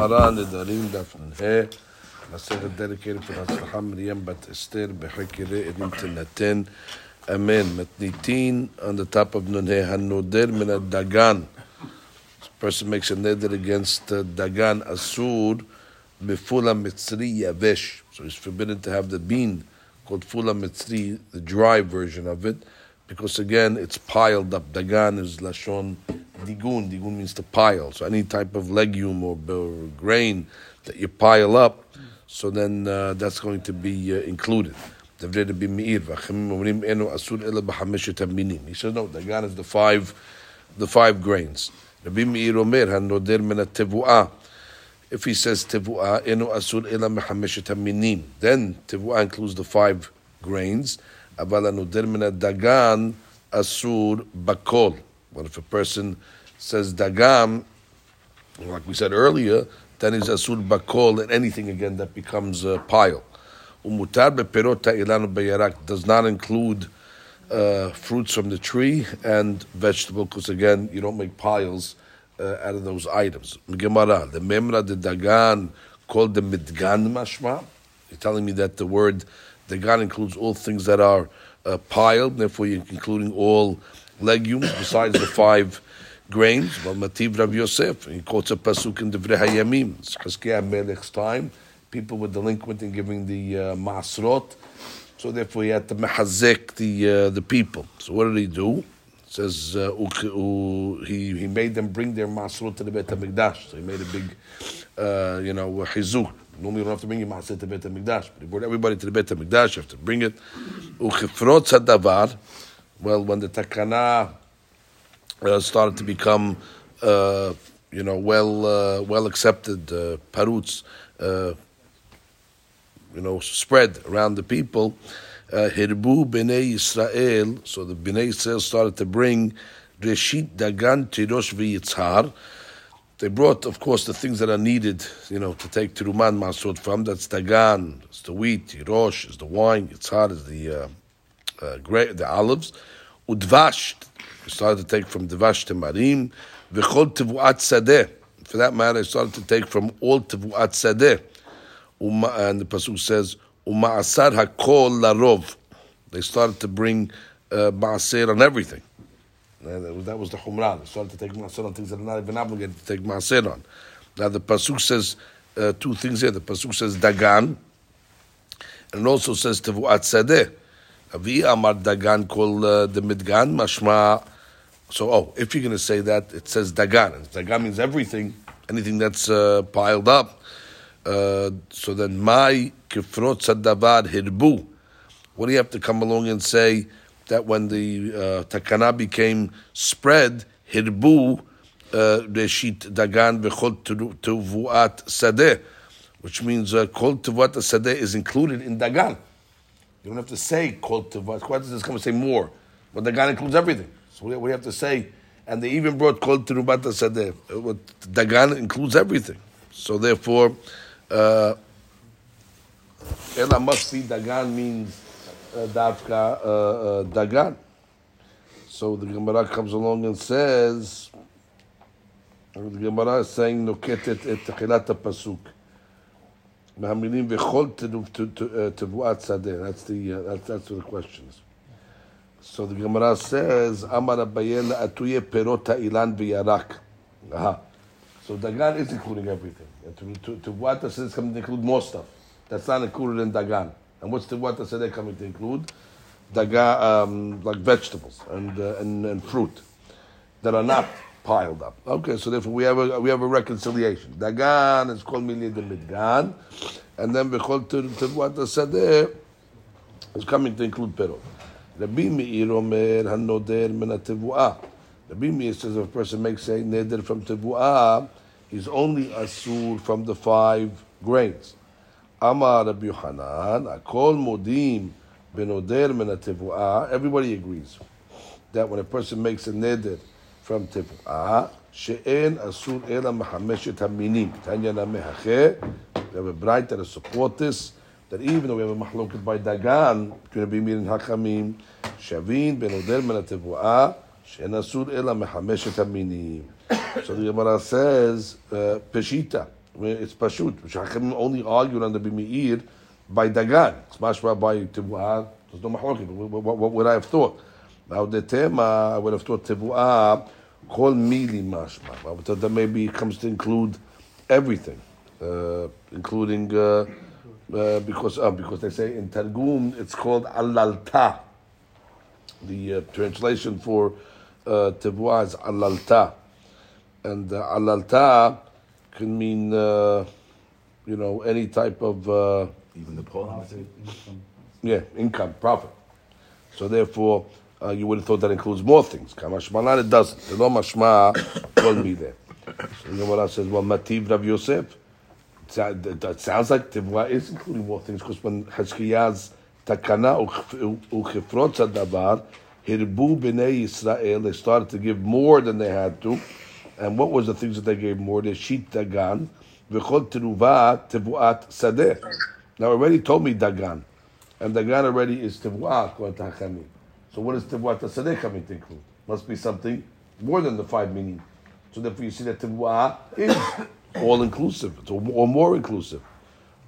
Gemara Nedarim Daf He Masechet dedicated for Hatzlacha Miriam Bat Esther Bechekire Edim Tenaten Amen. Matnitin on the top of Nun He Hanoder Min Dagan person makes a neder against uh, Dagan Asur Befula Mitzri Yavesh. So he's forbidden to have the bean called Fula Mitzri the dry version of it because again it's piled up Dagan is Lashon digun. Digun means to pile. So any type of legume or, or grain that you pile up, so then uh, that's going to be uh, included. He says no. Dagan is the five, the five grains. If he says tevuah. Then tevuah includes the five grains. Aval hanoder min dagan asur bakol. But if a person says dagam, like we said earlier, then he's asur bakol and anything again that becomes a pile. Umutar beperot ilanu beyarak does not include uh, fruits from the tree and vegetable, because again, you don't make piles uh, out of those items. The memra de dagan called the midgan mashma. You're telling me that the word dagan includes all things that are uh, piled, therefore you're including all legumes besides the five grains. Well, Mativ Rav Yosef, he quotes a pasuk in Divrei Hayamim. It's Melech's time. People were delinquent in giving the uh, masrot, so therefore he had to mahazek the uh, the people. So what did he do? It says uh, he he made them bring their masrot to the Beit Hamikdash. So he made a big, uh, you know, chizuk. Normally you don't have to bring your masrot to Beit Hamikdash, but he brought everybody to the Beit Hamikdash. You have to bring it. Uchifrot sadavar. Well, when the takana uh, started to become, uh, you know, well uh, well accepted, uh, paruts, uh, you know, spread around the people. Hirbu bnei Yisrael, so the bnei Yisrael started to bring reshit dagan tirosh v'yitzhar. They brought, of course, the things that are needed, you know, to take Tiruman Masrot from. That's dagan, it's the wheat, tirosh is the wine, yitzhar is the uh, uh, gra- the olives. Udvash, we started to take from Dvash to Marim. V'chol tevuat sadeh. For that matter, I started to take from all tevuat sadeh. And the pasuk says, uma "Uma'asar hakol larov." They started to bring uh, on everything. That was the chumrah. They started to take maaser on things that are not even obligated to take maaser on. Now the pasuk says uh, two things here. The pasuk says dagan, and also says tevuat sadeh. Avi Amar Dagan called uh, the Midgan Mashma. So, oh, if you're going to say that, it says Dagan. And Dagan means everything, anything that's uh, piled up. Uh, so then, my kifrot sadavar hirbu. What do you have to come along and say that when the uh, takana became spread, hirbu reshit dagan v'chol tevuat sadeh, which means uh, kol tevuat sadeh is included in dagan. You don't have to say kol tevuat. Why does this come and say more? But Dagan includes everything. So we, we have to say, and they even brought kol terubat sadeh. Dagan includes everything. So therefore, uh, ela must be Dagan means uh, uh, Davka uh, uh, Dagan. So the Gemara comes along and says, the Gemara is saying, נוקטת את תחילת הפסוק. מהמילים וכל תבואת שדה. That's the, that's, that's what the question is. So the Gemara says, אמר אביי לעטויה פירות האילן וירק. So Dagan is including everything. And to, to, to this is coming to include more stuff. That's not included in Dagan. And what's the what the sedeh coming to include? Daga, um, like vegetables and, uh, and, and fruit that are not piled up. Okay, so therefore we have a, we have a reconciliation. Dagan is called milia de midgan, and then bechol tirvat hasadeh is coming to include perot. Rabbi Meir omer hanoder. Rabbi Meir says if a person makes a neder from tevuah, he's only asur from the five grains. Amar Rabbi Yohanan, Akol Modim Benoder Menatevua. Everybody agrees that when a person makes a neder from Tevua, She'en Asur Ela Mahameshet Haminim. Tanya Namehache. We have a bright that support this. That even though we have a mahloket by Dagan between Rabbi Meir and Hakamim, Shavin Benoder Menatevua. שאין אסור אלא מחמשת המינים. So the Gemara says, uh, Peshita. It's pashut. Shachim only argued on the Bimi'ir by Dagan. It's mashma by Tibu'ah. There's no mahlokim. What, what, would I have thought? Now the tema, I would have thought Tibu'ah, call mili mashma. I would thought that maybe it comes to include everything, uh, including, uh, uh, because, uh, because they say in Targum it's called alalta. The uh, translation for uh, is alalta. And uh, alalta can mean, uh, you know, any type of, uh, Even the poor. yeah, income, profit. So therefore, uh, you would have thought that includes more things. Kamashmalan, it doesn't. The lo mashma won't be there. So the Gemara says, well, mativ Rav Yosef. That that sounds like Tivwa is including more things because when Hashkiyaz takana uchifrot dabar hirbu b'nei Yisrael, they started to give more than they had to. And what was the things that they gave more? They sheet dagan, v'chol teruva tivuat sadeh. Now already told me dagan, and dagan already is tivuat according. So what is tivuat sadeh coming to include? Must be something more than the five meaning. So therefore you see that tivuat is all inclusive, or more inclusive.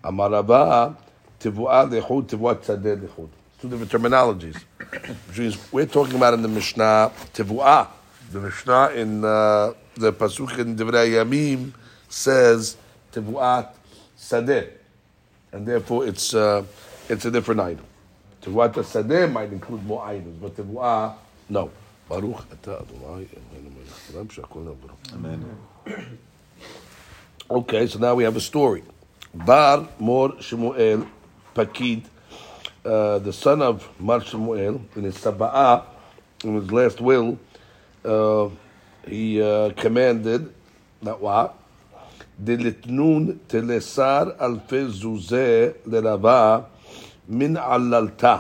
Amarava tivuat lechud tivuat sadeh lechud. Two different terminologies. Which means we're talking about in the Mishnah tivuah. The Mishnah in uh, the pasuk in Divrei Yamim says tevuat sadeh, and therefore it's uh, it's a different item. Tevuat sadeh might include more items, but tevuah no. Baruch Ata Adonai Amen. Okay, so now we have a story. Bar Mor Shemuel Pakid, uh, the son of Marshemuel, in his saba'ah, in his last will. Uh, he uh, commanded that what? דלתנון תלסר אלפי זוזי לרבה מן עללתה.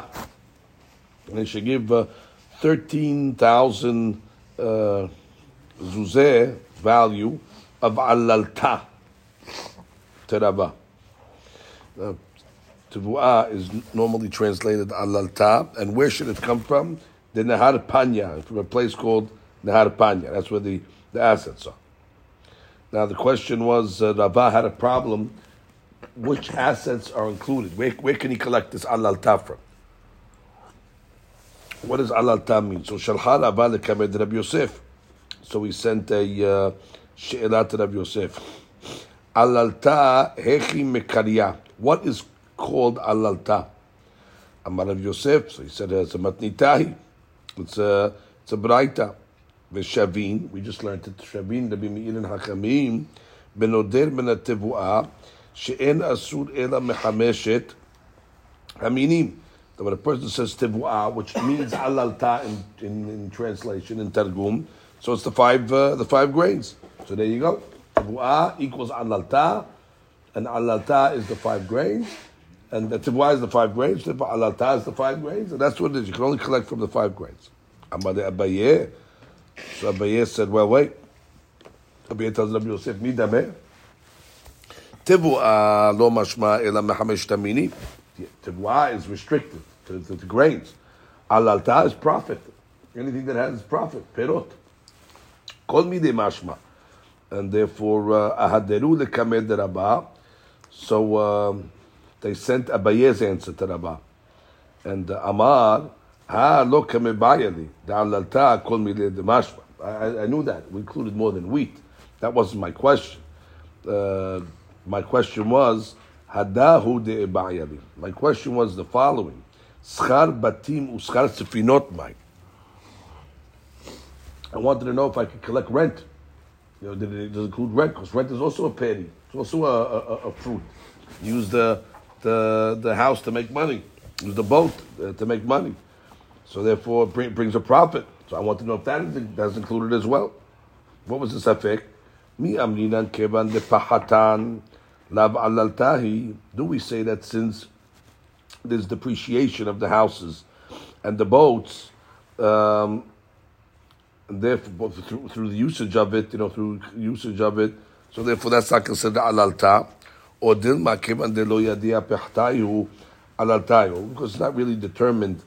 And he should give uh, 13,000 uh, zuzeh value of alalta to Rabba. Uh, Tevuah is normally translated alalta, and where should it come from? The Nahar Panya, from a place called Nahar Panya. That's where the, the assets are. Now the question was, uh, Rabba had a problem. Which assets are included? Where, where can he collect this alalta from? What does alalta mean? So Shalha Rabba lekamed Rabbi Yosef. So he sent a uh, she'elah to Rabbi Yosef. Alalta hechi mekaria. What is called alalta? Amar Rabbi Yosef. So he said it's a matnitahi. It's a it's a braita. Veshavin. We just learned it. Shavin Rabbi Meir and Hachamim benoder ben התבואה שאין אסור אלא מחמשת המינים. That when a person says tibuah, which means alalta in, in, in translation, in Targum, so it's the five uh, the five grains. So there you go. Tibuah equals alalta, and alalta is the five grains, and the tibuah is the five grains, the alalta is the five grains, and that's what it is. You can only collect from the five grains. Amade Abaye. so Abaye said, well, wait. Abaye tells Rabbi Yosef, midameh. Tibuah lo mashma ela mehamesh tamini. Tibuah is restricted to, to, to grains. Alalta is profit. Anything that has profit, perot. Kol mide mashma. And therefore, uh, ahaderu lekamed Rabbah. So um, they sent Abaye's answer to Rabbah. And uh, Amar, I, knew that. We included more than wheat. That wasn't my question. Uh, my question was, Hadahu de Ebayali. My question was the following. Schar batim uschar sefinot mai. I wanted to know if I could collect rent. You know, did it, does it include rent? Because rent is also a penny. It's also a, a, a- a fruit. Use the, the, the house to make money. Use the boat uh, to make money. So therefore, it bring, brings a profit. So I want to know if that is that's included as well. What was the safek? Mi amrinan kevan de pahatan lav alaltahi. Do we say that since there's depreciation of the houses and the boats, um, and therefore through, through the usage of it, you know, through usage of it, so therefore that's not considered alalta. Or dilma kevan de lo yadia pehtayu alaltayu, because it's not really determined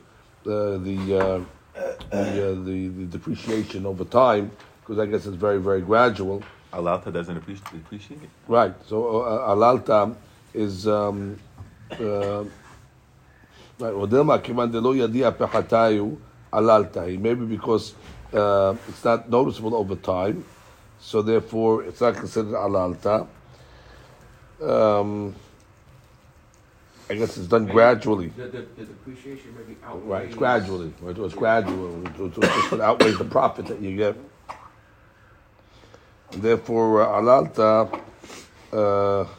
uh, the, uh, the, uh, the the depreciation over time, because I guess it's very very gradual. Alalta doesn't appreciate, it. Right. So uh, alalta is um, uh, right. Odilma kiman delo pechatayu alalta. Maybe because uh, it's not noticeable over time, so therefore it's not considered alalta. Um, I guess it's done gradually. The, the, the depreciation maybe outweighs. Right, it's gradually. Right, it's gradual. It's, it's just outweighs the profit that you get. And therefore, uh, alalta,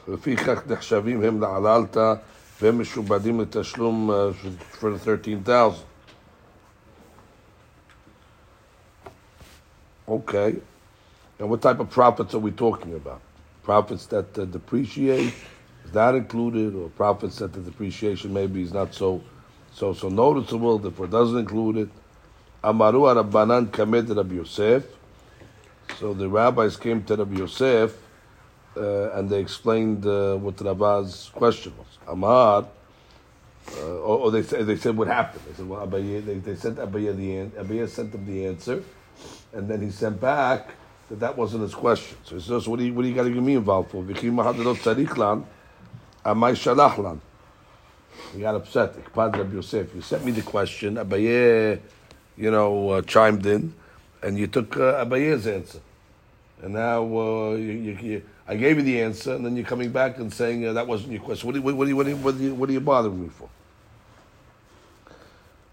לפי כך נחשבים הם לעללתא והם משובדים לתשלום uh, for the 13,000. Okay. And what type of profits are we talking about? Profits that uh, depreciate, is that included, or profits that the depreciation maybe is not so so so noticeable, therefore doesn't include it. Amaru Rabbanan kamed Rabbi Yosef. So the rabbis came to Rabbi Yosef uh, and they explained uh, what Rabba's question was. Amar, uh, or, or they said they said what happened. They said, well, Abaye, they, they sent Abaye the an- Abaye sent them the answer, and then he sent back that that wasn't his question. So he says, what do you what do you got to get me involved for? Amay shalach lan. He got upset. Yosef. You sent me the question. Abaye, you know, uh, chimed in, and you took uh, Abaye's answer. And now uh, you, you, you, I gave you the answer, and then you're coming back and saying uh, that wasn't your question. What you, what you, what you, what are you bothering me for?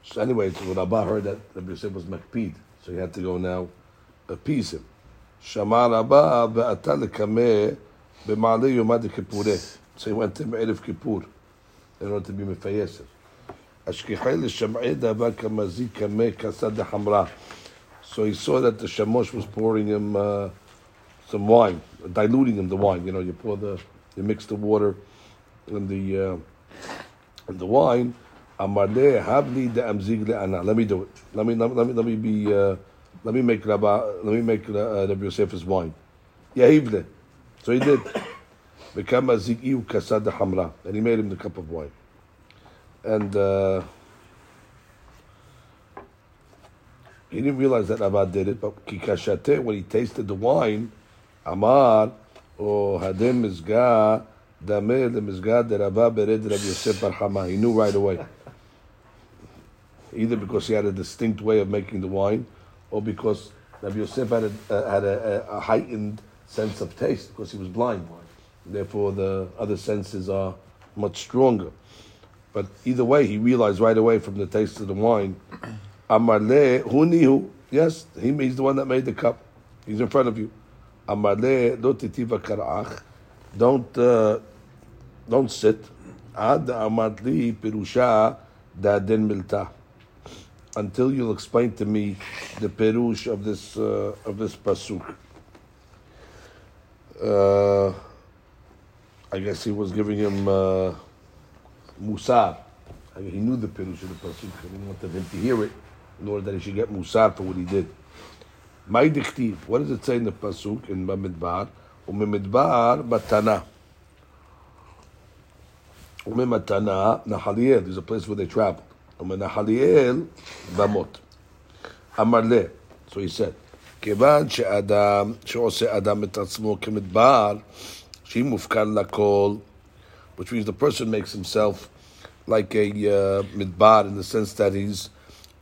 So anyway, when Abba heard that Rabbi Yosef was makpid, so he had to go now appease him. Shamar Abba ve'ata lekameh b'ma'aleh yom Kippureh. So he went to Me'erev Kippur in order to be mefayesef. Ashkechai l'sham'eh davar kamazi kameh kasad hamra. So he saw that the shamosh was pouring him uh, some wine, diluting him the wine. You know, you pour the, you mix the water and the uh, in the wine. Amarle havli de amzig ana. Let me do it. Let me let me let me, be. Uh, let me make Rabbi. Let me make uh, Rabbi Yosef's wine. Yahivle. So he did. And he made him the cup of wine. And uh, he didn't realize that Abba did it, but kikashate when he tasted the wine, Amar or Hadim Mizgah Dameh the Mizgah de Rabba Bered Rabbi Yosef Bar Hama. He knew right away. Either because he had a distinct way of making the wine, or because Rabbi Yosef had a, uh, had a, a heightened sense of taste because he was blind. Therefore, the other senses are much stronger. But either way, he realized right away from the taste of the wine, Amarle hunihu. Yes, he, he's the one that made the cup. He's in front of you. Amarle lo. Don't uh, don't sit. Ad amadli pirusha daden milta. Until you'll explain to me the perush of this uh, of this pasuk. Uh, I guess he was giving him uh, musar. I mean, he knew the perush of the pasuk. He didn't want him to hear it in order that he should get musar for what he did. My diktiv. What does it say in the pasuk in Bamidbar? Umimidbar batana. Umimatana Nahaliel. There's a place where they traveled. Uminahaliel bamot. Amarle. So he said, כיוון שאדם, שעושה אדם את עצמו כמדבר, Shimufkan lakol, which means the person makes himself like a uh, midbar in the sense that he's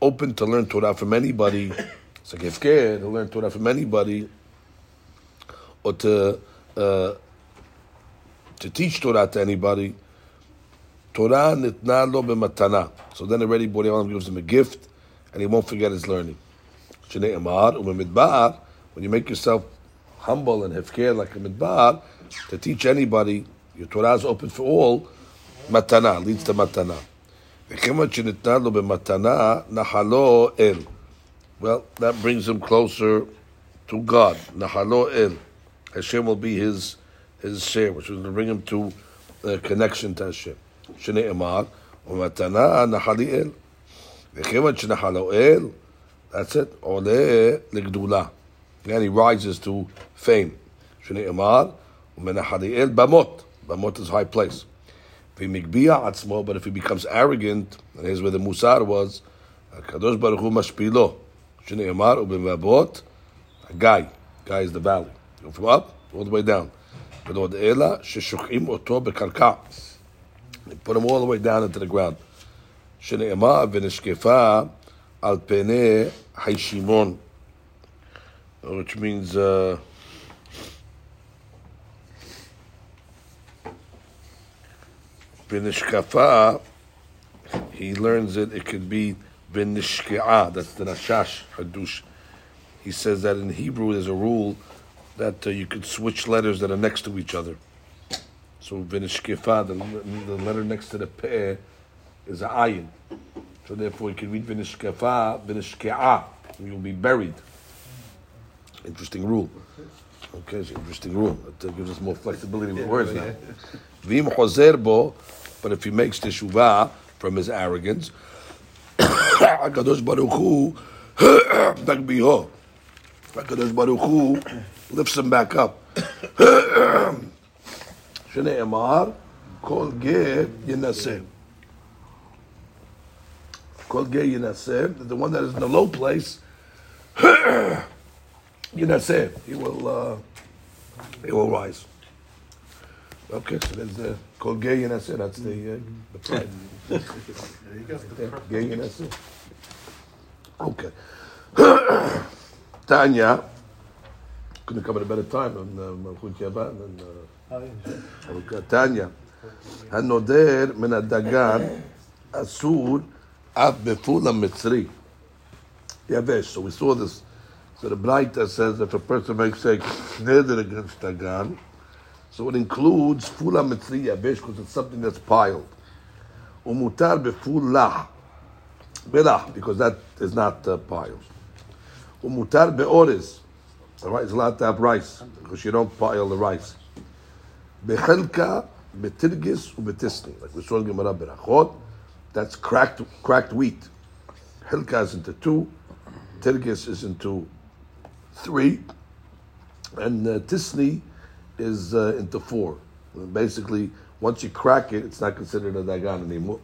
open to learn Torah from anybody. It's like ifker to learn Torah from anybody, or to uh, to teach Torah to anybody. Torah nitna lo b'matana. So then already Borei Olam gives him a gift, and he won't forget his learning. Shnei When you make yourself humble and hefker like a midbar, to teach anybody, your Torah is open for all. Matana leads to matana. וכיוון שניתנה לו במתנה, נחלו אל. Well, that brings him closer to God. Nahalo El. Hashem will be his his share, which will bring him to the connection to Hashem. Shnei Emar, Umatana Nahali El. וכיוון שנחלו El, that's it. עולה לגדולה. And he rises to fame. Shnei Emar, Umenahali El Bamot. Bamot is high place. V'migbiya atzmo, but if he becomes arrogant, and here's where the musar was, Kadosh Baruch Hu mashpilo. Shnei Emar, Ubemabot, a guy. Guy is the valley. Go from up all the way down. ועוד אלא ששוקעים אותו בקרקע. They put him all the way down into the ground. שנאמר ונשקפה על פני הישימון. Which means uh, Binishkafa, he learns it, it could be Binishki'a, that's the Nashash Hadush. He says that in Hebrew there's a rule that uh, you could switch letters that are next to each other. So Binishkifa, the, the letter next to the Pe is a ayin. So therefore you can read Binishkafa, Binishki'a, you'll be buried. Interesting rule. Okay, it's an interesting rule. It gives us more flexibility with words now. Vim chozer bo, but if he makes teshuvah from his arrogance, Hakadosh Baruch Hu takbiho. Hakadosh Baruch Hu lifts him back up. Shnei Amar, kol ge yinaseh. Kol ge yinaseh. The one that is in the low place, yinaseh. He will. Uh, he will rise. Okay, so there's the called gay and that's it. That's the uh, the pride. Gay and that's it. Okay. Tanya couldn't come at a better time on Malchut Yavan and uh, Tanya. הנודר מן הדגן אסור אף בפול המצרי. יבש. So we saw this. So the Braita says if a person makes a neder against Dagan, so it includes fula mitzri yabesh because it's something that's piled. Umutar befulah, belah because that is not uh, piled. Umutar beores, all right, it's allowed to have rice because you don't pile the rice. Bechelka betirgis ubetisni, like we saw in Gemara Berachot, that's cracked cracked wheat. Helka is into two, tirgis is into three, and uh, tisni is uh, into four. Basically, once you crack it, it's not considered a dagan anymore,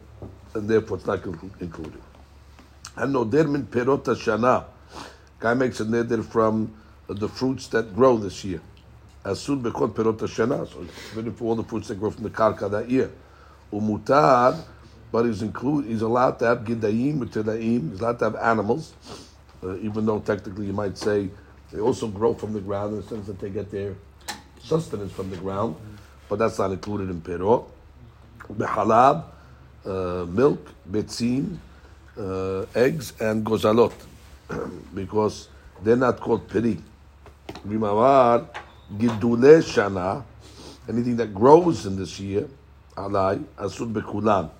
and therefore it's not included. And noder min perot shana. Guy makes a neder from the fruits that grow this year. As soon bekot perot shana. So even for all the fruits that grow from the karka that year. Umutar, but he's include he's allowed to have gidayim, utelaim. He's allowed to have animals, uh, even though technically you might say they also grow from the ground in the sense that they get their sustenance from the ground, but that's not included in Perot. Behalab, uh, milk, betzim, uh, eggs, and gozalot, because they're not called peri. Rimavar, gidule shana, anything that grows in this year, alai, asud bekulam,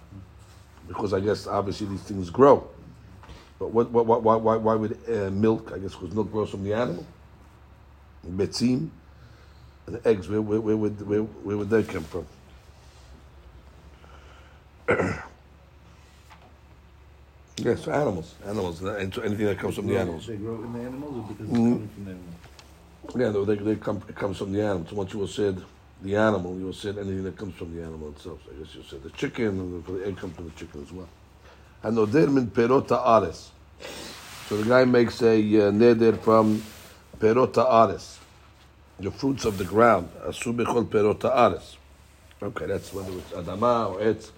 because I guess obviously these things grow. But what, what, why, why, why would uh, milk? I guess because milk grows from the animal. Betzim, and eggs, where, where, where, would, where, where would they come from? yes, animals. Animals. And anything that comes from the animals. They grow in the animals or because it's coming from the animals? Yeah, they, they come, it comes from the animals. Once you said the animal, you will said anything that comes from the animal itself. So I guess you said the chicken, and the, the egg comes from the chicken as well. And noder min perota ares. So the guy makes a uh, neder from perota ares the fruits of the ground. Asu bechol perot haaretz. Okay, that's whether it's adama or etz.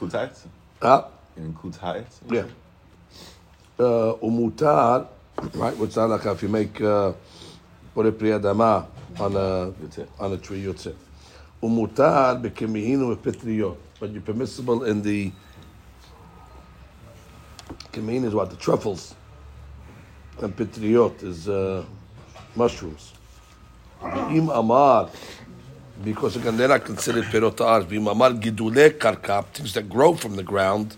Kutayt? Ah, In Kutayt? yeah. Uh, umutar, right? What's halakha if you make uh, put a pri adama on a on a tree yotze. Umutar bekemihinu petriot, but you're permissible in the kemin is what the truffles, and petriot is uh, mushrooms. Im amar, because again they're not considered perot haaretz. Im amar gidule karka, things that grow from the ground,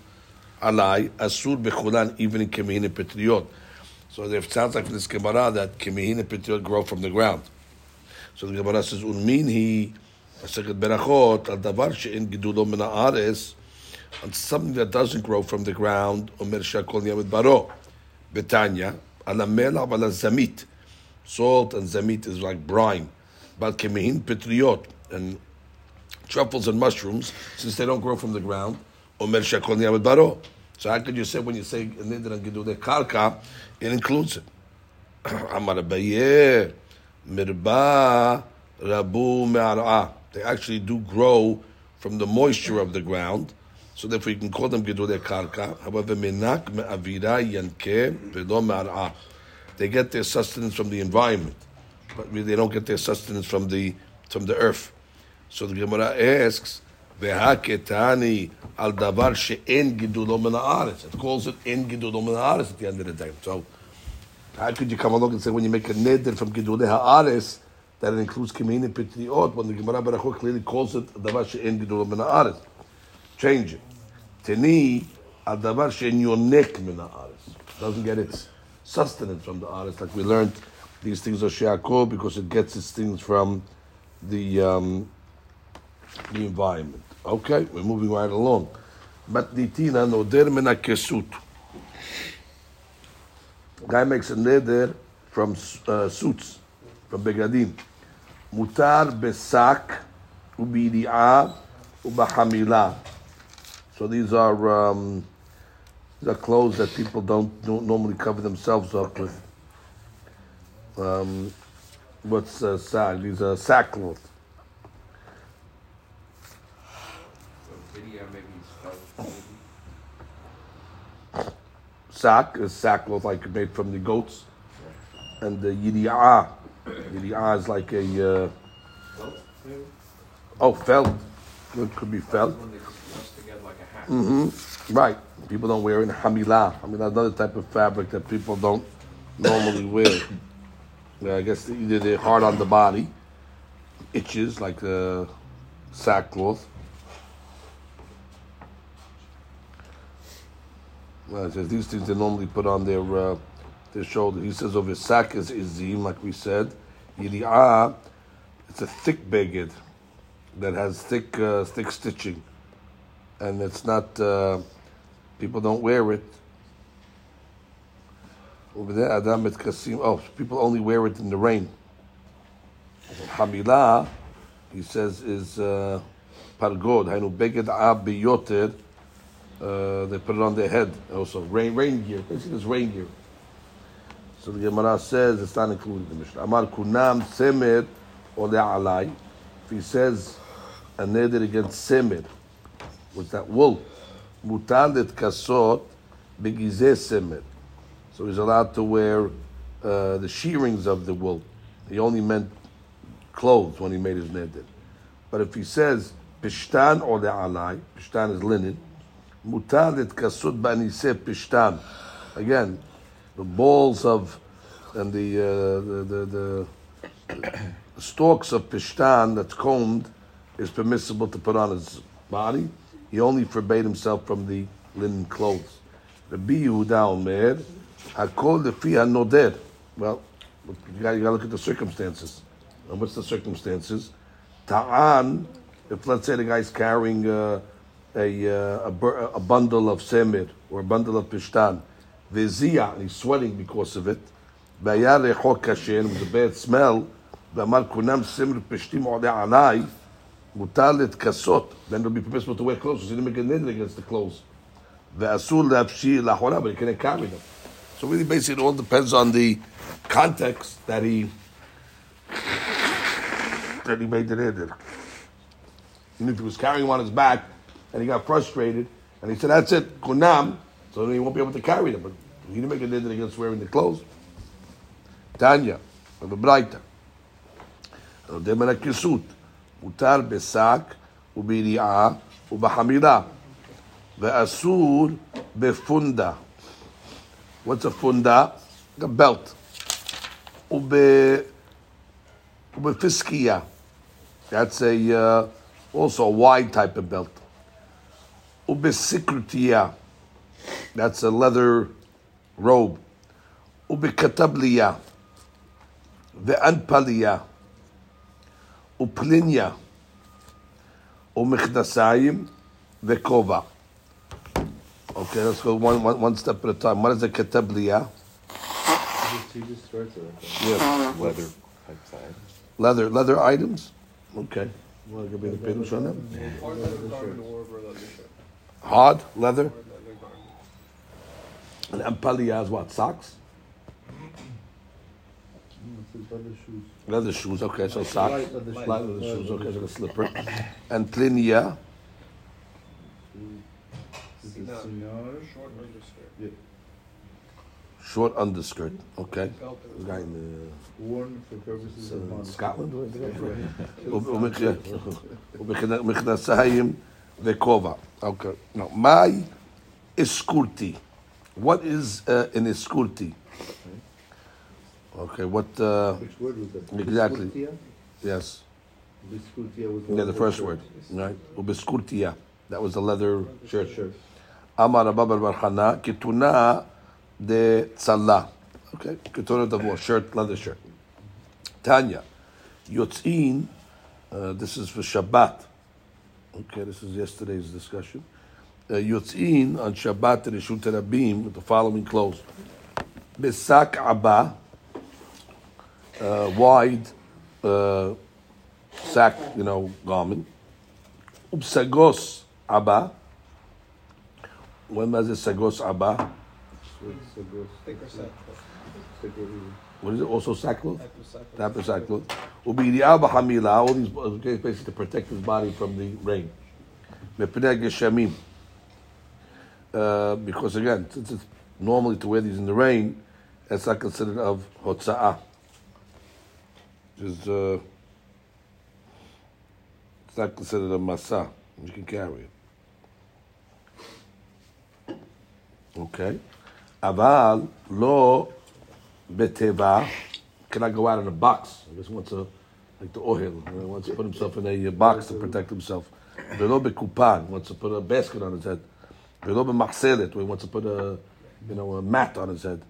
alai asur bechulan even in petriot. So it sounds like this Gemara that and petriot grow from the ground. So the Gemara says, "Unmin he masechet berachot al davar she'en gidulo min haaretz." On something that doesn't grow from the ground, Omer Shakol Yamid Baro, Betanya, ala mela ala zamit. Salt and zamit is like brine. But kemin, petriot, and truffles and mushrooms, since they don't grow from the ground, Omer Yamid Baro. So how could you say when you say Nidra and Gidu de Karka, it includes it? Amar Abaye, Mirba rabu me'ara'ah. They actually do grow from the moisture of the ground. So therefore you can call them gidule karka. However, minak me'avira yanke velo me'ara'ah. They get their sustenance from the environment, but they don't get their sustenance from the from the earth. So the Gemara asks, "Vehaketani al davar she'en gidulo min haaretz." It calls it en gidulo at the end of the day. So how could you come along and say when you make a neder from gidule haaretz that it includes kimin and pitliot when the Gemara Baruch clearly calls it davar she'en gidulo min haaretz? Change it. Teni al davar she'en yonek min haaretz. Doesn't get its sustenance from the artist. like we learned. These things are she'akol because it gets its things from the um, the environment. Okay, we're moving right along. Matnitina noder mena kesut. Guy makes a neder from uh, suits, from begadim. Mutar besak ubidi'a ubahamilah. So these are um, these are clothes that people don't, don't normally cover themselves up with. Um, what's uh, sack? These are sackcloth. So video maybe. Sack is sackcloth like made from the goats, and the yidi'ah. Yidi'ah is like a uh, oh felt. It could be felt. One that just puts together like. Mm-hmm. Right. People don't wear it. Hamilah. Hamilah is another type of fabric that people don't normally wear. Yeah, I guess either they're hard on the body, itches like the sackcloth. Well, it says these things they normally put on their uh, their shoulder. He says over sack is izim, like we said. Yidi'ah, it's a thick beged that has thick uh, thick stitching, and it's not. Uh, people don't wear it. Oh, people only wear it in the rain. Hamilah, he says, is uh, pargod. Hainu beged ab biyoter. They put it on their head. Also, rain rain gear. Basically, it's rain gear. So the Gemara says it's not included in the Mishnah. Amar kunam semer ole alai. If he says a neder against semer, what's that wool? Mutar et kasot begizeh semer. So he's allowed to wear uh, the shearings of the wool. He only meant clothes when he made his neder. But if he says pishtan or the alai, pishtan is linen, mutar et kasut banise pishtan. Again, the balls of and the uh, the, the, the, the stalks of pishtan that's combed is permissible to put on his body. He only forbade himself from the linen clothes. The Yehuda Omer, Hakol lefi hanoder. Well, you got you got to look at the circumstances. And what's the circumstances? Ta'an, if let's say the guy's carrying uh, a, uh, a, bur- a bundle of semir or a bundle of pishtan, vizia, and he's sweating because of it, והיה ריחו קשה, and it was a bad smell, ואמר כונם סמר פשתים עולה עליי, Mutalit kasot. Then it'll be permissible to wear clothes. So you didn't make a nidr against the clothes. The asul lafshi lahora, but he can carry them. So really, basically, it all depends on the context that he that he made the nidr. And if he was carrying one on his back, and he got frustrated, and he said, "That's it, kunam," so then he won't be able to carry them. But he didn't make a nidr against wearing the clothes. Tanya, of the Braita. Odem and kisut. מותר בשק וביריעה ובחמירה, ואסור בפונדה. What's a funda? A belt. וב... ובפסקייה. That's a, uh, also a wide type of belt. ובסיקרותיה. That's a leather robe. ובקטבליה. ואנפליה. Uplinia, uplinya umichnasayim vekova. Okay, let's go one, one, one step at a time. What is a ketabliya? Yeah, leather Leather, leather items. Okay. Hard leather. And ampaliya what socks. It says leather shoes. Leather shoes, okay, so socks. Light leather shoes. Light leather shoes, okay, so a slipper. And plinia, This is Sinar. sinar. Short underskirt. short underskirt, okay. Belt The guy in Worn for purposes uh, of modesty. Scotland, where the guy from? ומכ- ומכנסיים וכובע. Okay. Now, my iskurti. What is uh, an iskurti? Okay, what, uh, Which word was that? Exactly. Biscutia? yes. Biscutia was Yeah, the first word, right? Ubiskurtia. That was the leather shirt. Shirt. Amar Rabba bar bar Chana, kituna de tzalla. Okay, kituna de shirt, leather shirt. Tanya, yotzin, uh, this is for Shabbat. Okay, this is yesterday's discussion. Uh, yotzin on Shabbat in Rishut Rabim with the following clothes. Besak abba, uh, wide uh, sack, you know, garment. Upsagos abba. When was it sagos abba? What is it? Also sackcloth? Type of sackcloth. Ubiriya hamila. All these okay, basically to protect his body from the rain. Mepnei geshamim. Uh, because again, since it's normally to wear these in the rain, that's not considered of hotza'ah. Just, uh, it's not considered a masa. You can carry it. Okay. Aval lo beteva Can I go out in a box. I guess wants to like the oil. Know, wants to put himself in a box to protect himself. Velo bekupan wants to put a basket on his head. Velo b'machselet where he wants to put a you know a mat on his head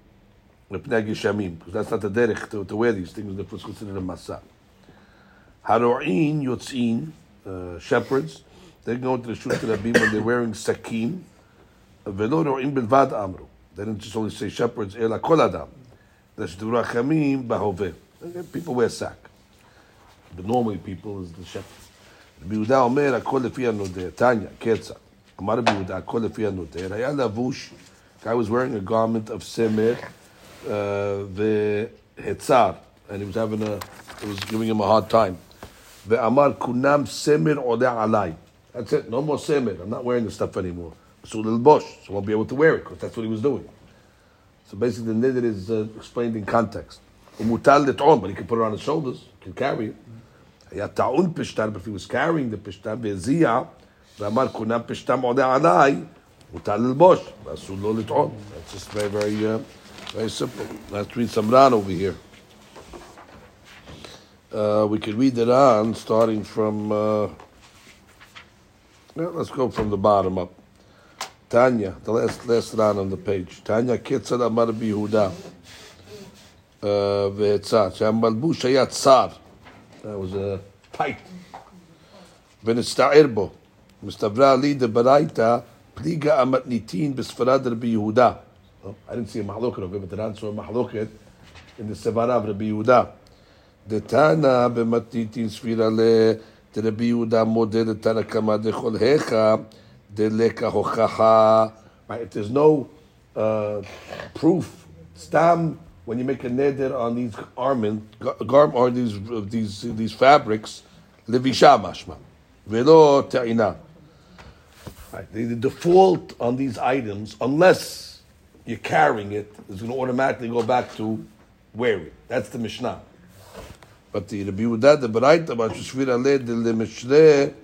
Lepnei gishamim because that's not the derech to, to wear these things. That was considered a masa. Haroin yotzin uh, shepherds. They go to the shul to the when they're wearing sakin. Velo ro'im bilvad amru. They didn't just only say shepherds. Ela kol adam. That's durachamim bahove. People wear sack. But normally people is the shepherd. רבי יהודה אומר, הכל לפי הנודר. תניא, קצר. אמר רבי יהודה, הכל לפי הנודר. היה לבוש, guy was wearing a garment of סמר uh, והצר. And he was having a, it was giving him a hard time. ואמר, כונם סמר עולה עליי. That's it, no more סמר. I'm not wearing this stuff anymore. So ללבוש, so I won't be able to wear it, because that's what he was doing. So basically, the nidr is uh, explained in context. Umutal lit'on, but he can put it on his shoulders, can carry it. היה טעון פשטן, but if he was carrying the פשטן והזיע, ואמר כונם פשטן עודה עליי, מותר ללבוש, ואסור לו לטעון. That's just very, very, uh, very simple. Let's read some Ran over here. Uh, we could read it on, starting from, uh, yeah, let's go from the bottom up. Tanya, the last last line on the page. Tanya Kitzad Amar Bihuda. והצע, שהמלבוש היה צר, that was a tight, ונסתער בו. מסתברה לי דברייתא, פליגה המתניתין בספרד רבי יהודה. I didn't see a mahloket over, but the Ran saw a mahloket in the Sevara of Rabbi Yehuda. The Tana b'matitin sfira le the Rabbi Yehuda modeh the Tana kama dechol hecha deleka Hochacha. Right, if there's no uh, proof, stam when you make a neder on these garment, or these these these fabrics, levisha mashma, velo ta'ina. Right, the, the default on these items, unless you're carrying it, it, is going to automatically go back to wearing. That's the Mishnah. But the Rabbi Yehuda, the Baraita, about Shvira le le Mishre,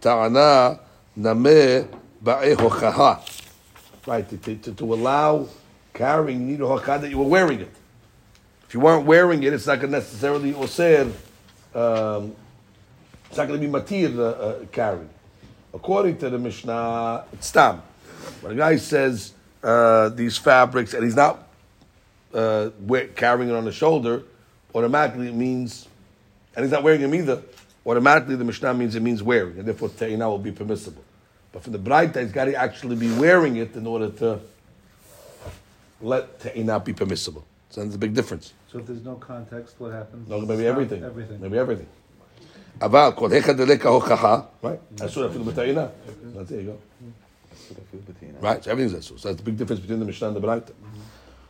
ta'ana, name, ba'e hochaha. Right, to, to, to allow carrying, you need that you were wearing it. If you weren't wearing it, it's not going to necessarily osir, um, it's not going to be matir uh, uh, carry. According to the Mishnah, it's tam. When a guy says uh, these fabrics and he's not uh, wear, carrying it on the shoulder, automatically it means, and he's not wearing them either, automatically the Mishnah means it means wearing, and therefore Ta'ina will be permissible. But for the Braita, he's got to actually be wearing it in order to let Ta'ina be permissible. So there's a big difference. So if there's no context, what happens? No, maybe Stop everything. Everything. Maybe everything. אבל כל היכא דלקה הוכחה, right? אסור אפילו בטעינה. That's there you go. Right, so everything's אסור. So that's the big difference between the Mishnah and the Braita.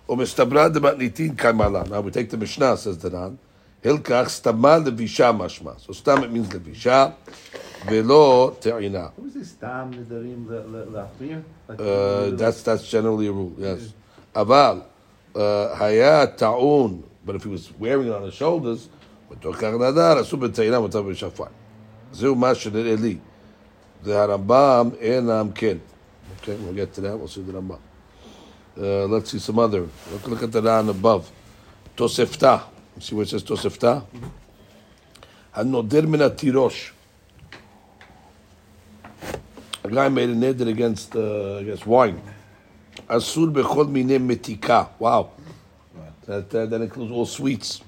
ומסתברא דמתניתין כמעלה. Now we take the Mishnah, says the Ran. הלקח סתמה לבישה משמע. So סתם it means לבישה, ולא טעינה. What was this stam nidarim lachmir? Uh, that's that's generally a rule. Yes. אבל uh, היה טעון, but if he was wearing it on his shoulders, בתוך כך נדר, אסור בטעינה מותר בשפר. זהו מה שנראה לי. והרמב"ם אינם כן. Okay, we'll get to that. We'll see the Rambam. Uh, let's see some other. Look, look at the Ran above. Tosefta. See where it says Tosefta? Hanodir mina tirosh. A guy made a neder against, uh, against wine. Asur bechol mine metika. Wow. That, uh, that includes all sweets.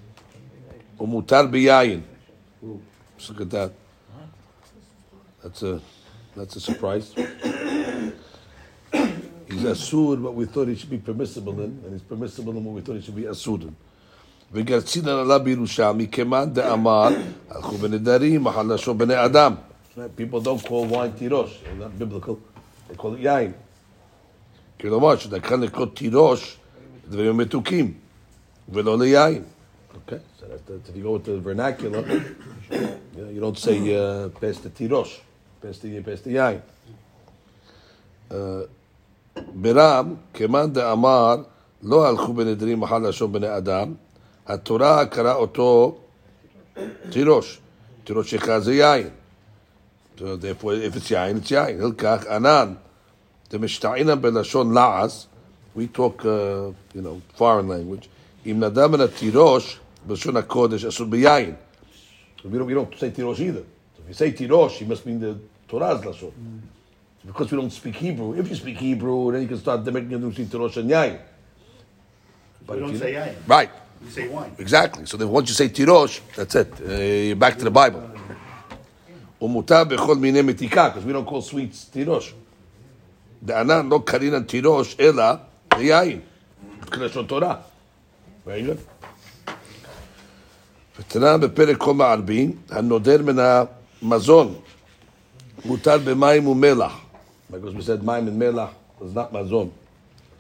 Umutar biyayin. Look at that. That's a, that's a surprise He's asur, but we thought he should be permissible in, and he's permissible in what we thought he should be asur in. וגרצינן עלה בירושלמי, כמאן דאמר, הלכו בנדרים, אכל לשון בני אדם. People don't call wine תירוש, it's not biblical, they call it יין. כלומר, שדקה לקרוא תירוש, דברים מתוקים, ולא ליין. Okay, so that, that, if you go with the vernacular, you, know, you don't say uh, pass the tirosh, pass the, pass the yain. Uh, ברם, כמאן דאמר, לא הלכו בנדרים מחל לשון בני אדם, התורה קראה אותו תירוש. תירוש שלך זה יין. So therefore, if it's יין, it's יין. הלקח ענן, דמשתעינן בלשון לעז, we talk, uh, you know, foreign language. אם נדם מן התירוש, בלשון הקודש, אסור ביין. We don't, we don't say תירוש either. If you say תירוש, you must mean the Torah's lashon. Because we don't speak Hebrew. If you speak Hebrew, then you can start making a between Tirosh and Yain. But We if don't you- say yain. Right, We say wine. exactly. So then once you say Tirosh, that's it. Uh, you're back to the Bible. ומותר בכל מיני מתיקה, because we don't call sweets תירוש. דענן לא קרינן תירוש, אלא ליין. כלשון תורה. Very good. ותנא בפרק כל מערבין, הנודר מן המזון, מותר במים ומלח. Because we said מים and מלח is not מזון.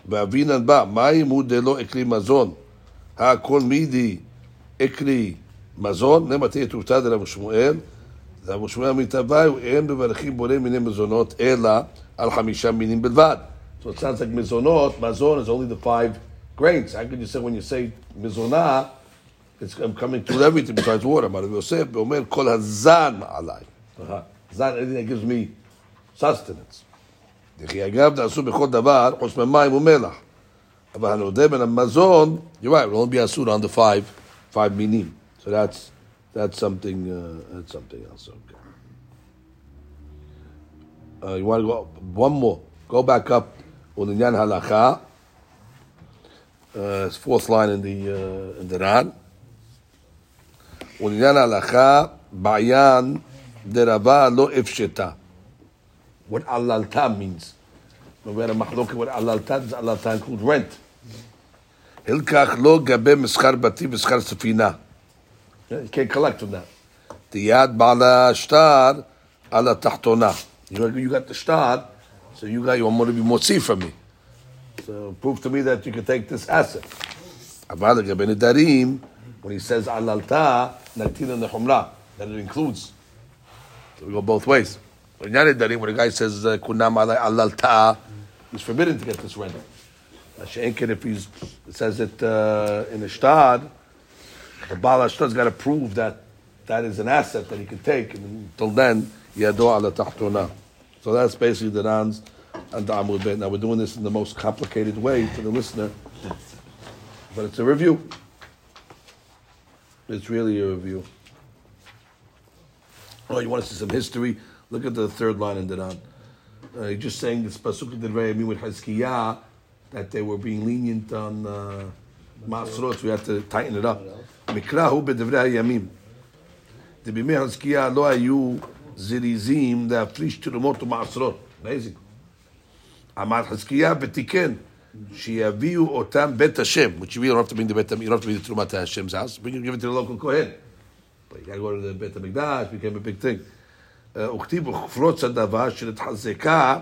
ואבינן בה, מים הוא דלא אקלי מזון. הכל מידי אקלי מזון, למה תהיה תופתע דרב שמואל, רב שמואל מתהווה, אין מברכים בורא מיני מזונות, אלא על חמישה מינים בלבד. So it sounds like מזונות, מזון is only the five grains. How could you say when you say מזונה, it's I'm coming to everything besides water. אמר רבי יוסף, ואומר כל הזן עליי. זן, anything that gives me sustenance. דכי אגב נעשו בכל דבר, חוץ ממים ומלח. אבל הנודה בין המזון, you're right, it will only be asur on the five, five minim. So that's, that's something, uh, that's something else. Okay. Uh, you want to go, one more. Go back up on the Nyan Halacha. Uh, it's fourth line in the, uh, in the Ran. ולעניין ההלכה, בעיין דרבה לא הפשטה. what alalta means. No matter machloket, what alalta is alalta includes rent. Hilkach lo gabe mischar bati mischar safina. You can't collect from that. Tiyad bala shtar ala tahtona. You got the shtar, so you got your money more to be motzi from me. So prove to me that you can take this asset. Aval gabe nedarim when he says alalta natina nechumra that it includes. So we go both ways. When a guy says uh, kunam alay alalta, he's forbidden to get this rent. Mashenkin, if it says it uh, in a shtad, the Baal Ashtad's got to prove that that is an asset that he can take, and until then, yado ala tahtona. So that's basically the Ran's and the Amud Bet. Now we're doing this in the most complicated way for the listener, but it's a review. It's really a review. Oh, you want to see some history? Look at the third line in the Ran. Uh, he's just saying this pasuk in the Rayami with Hizkiah that they were being lenient on uh, Masrot, so we had to tighten it up. מקרא הוא בדברי הימים. דבימי חזקיה לא היו זריזים להפריש תרומות ומעשרות. Amazing. אמר חזקיה ותיקן שיביאו אותם בית השם, which you don't have to bring the בית, you don't have to bring the תרומה to Hashem's house, bring it, give it to the local Kohen. But you gotta go to the בית המקדש, became a big thing. Uh, וכתיב וכפרוץ הדבר שנתחזקה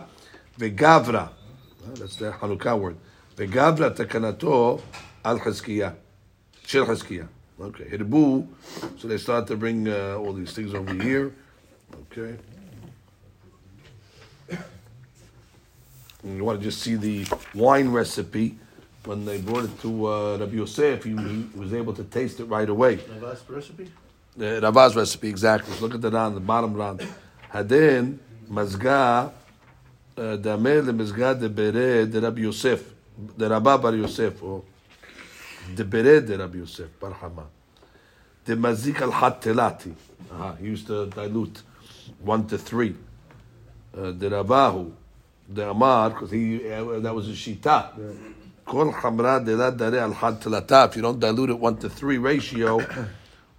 וגברה. Uh, That's the Hanukkah word. וגב לתקנתו על חזקיה, של חזקיה. Okay, הרבו, so they start to bring uh, all these things over here. Okay. And you want to just see the wine recipe. When they brought it to uh, Rabbi Yosef, he, he was able to taste it right away. The last recipe? The Rav's recipe, exactly. Look at the round, the bottom round. Hadin, mazga, dameh lemizga de bere de Rabbi Yosef, de Rabba bar Yosef, or de bere de Rabbi Yosef, bar Hama. De mazik al hat telati. He used to dilute one to three. Uh, de Rabahu, de Amar, because he uh, that was a shita. Kol hamra de la dare al had telata. If you don't dilute it one to three ratio,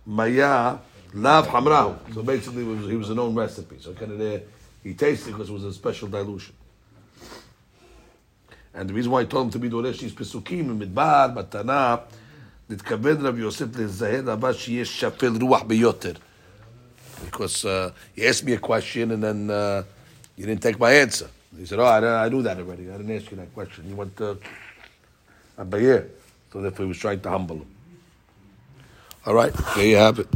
maya lav hamrahu. So basically, it was, he was a known recipe. So kind of there, he tasted it because it was a special dilution. And the reason why he told him to be דורש איש פסוקים במדבר, בתנא, נתכוון רבי יוסף לזהה הבא שיש שפל רוח ביותר. Because uh, he asked me a question and then uh, you didn't take my answer. He said, oh, I, I knew that already. I didn't ask you that question. You went to Abaye. So therefore he was trying to humble him. All right, there you have it.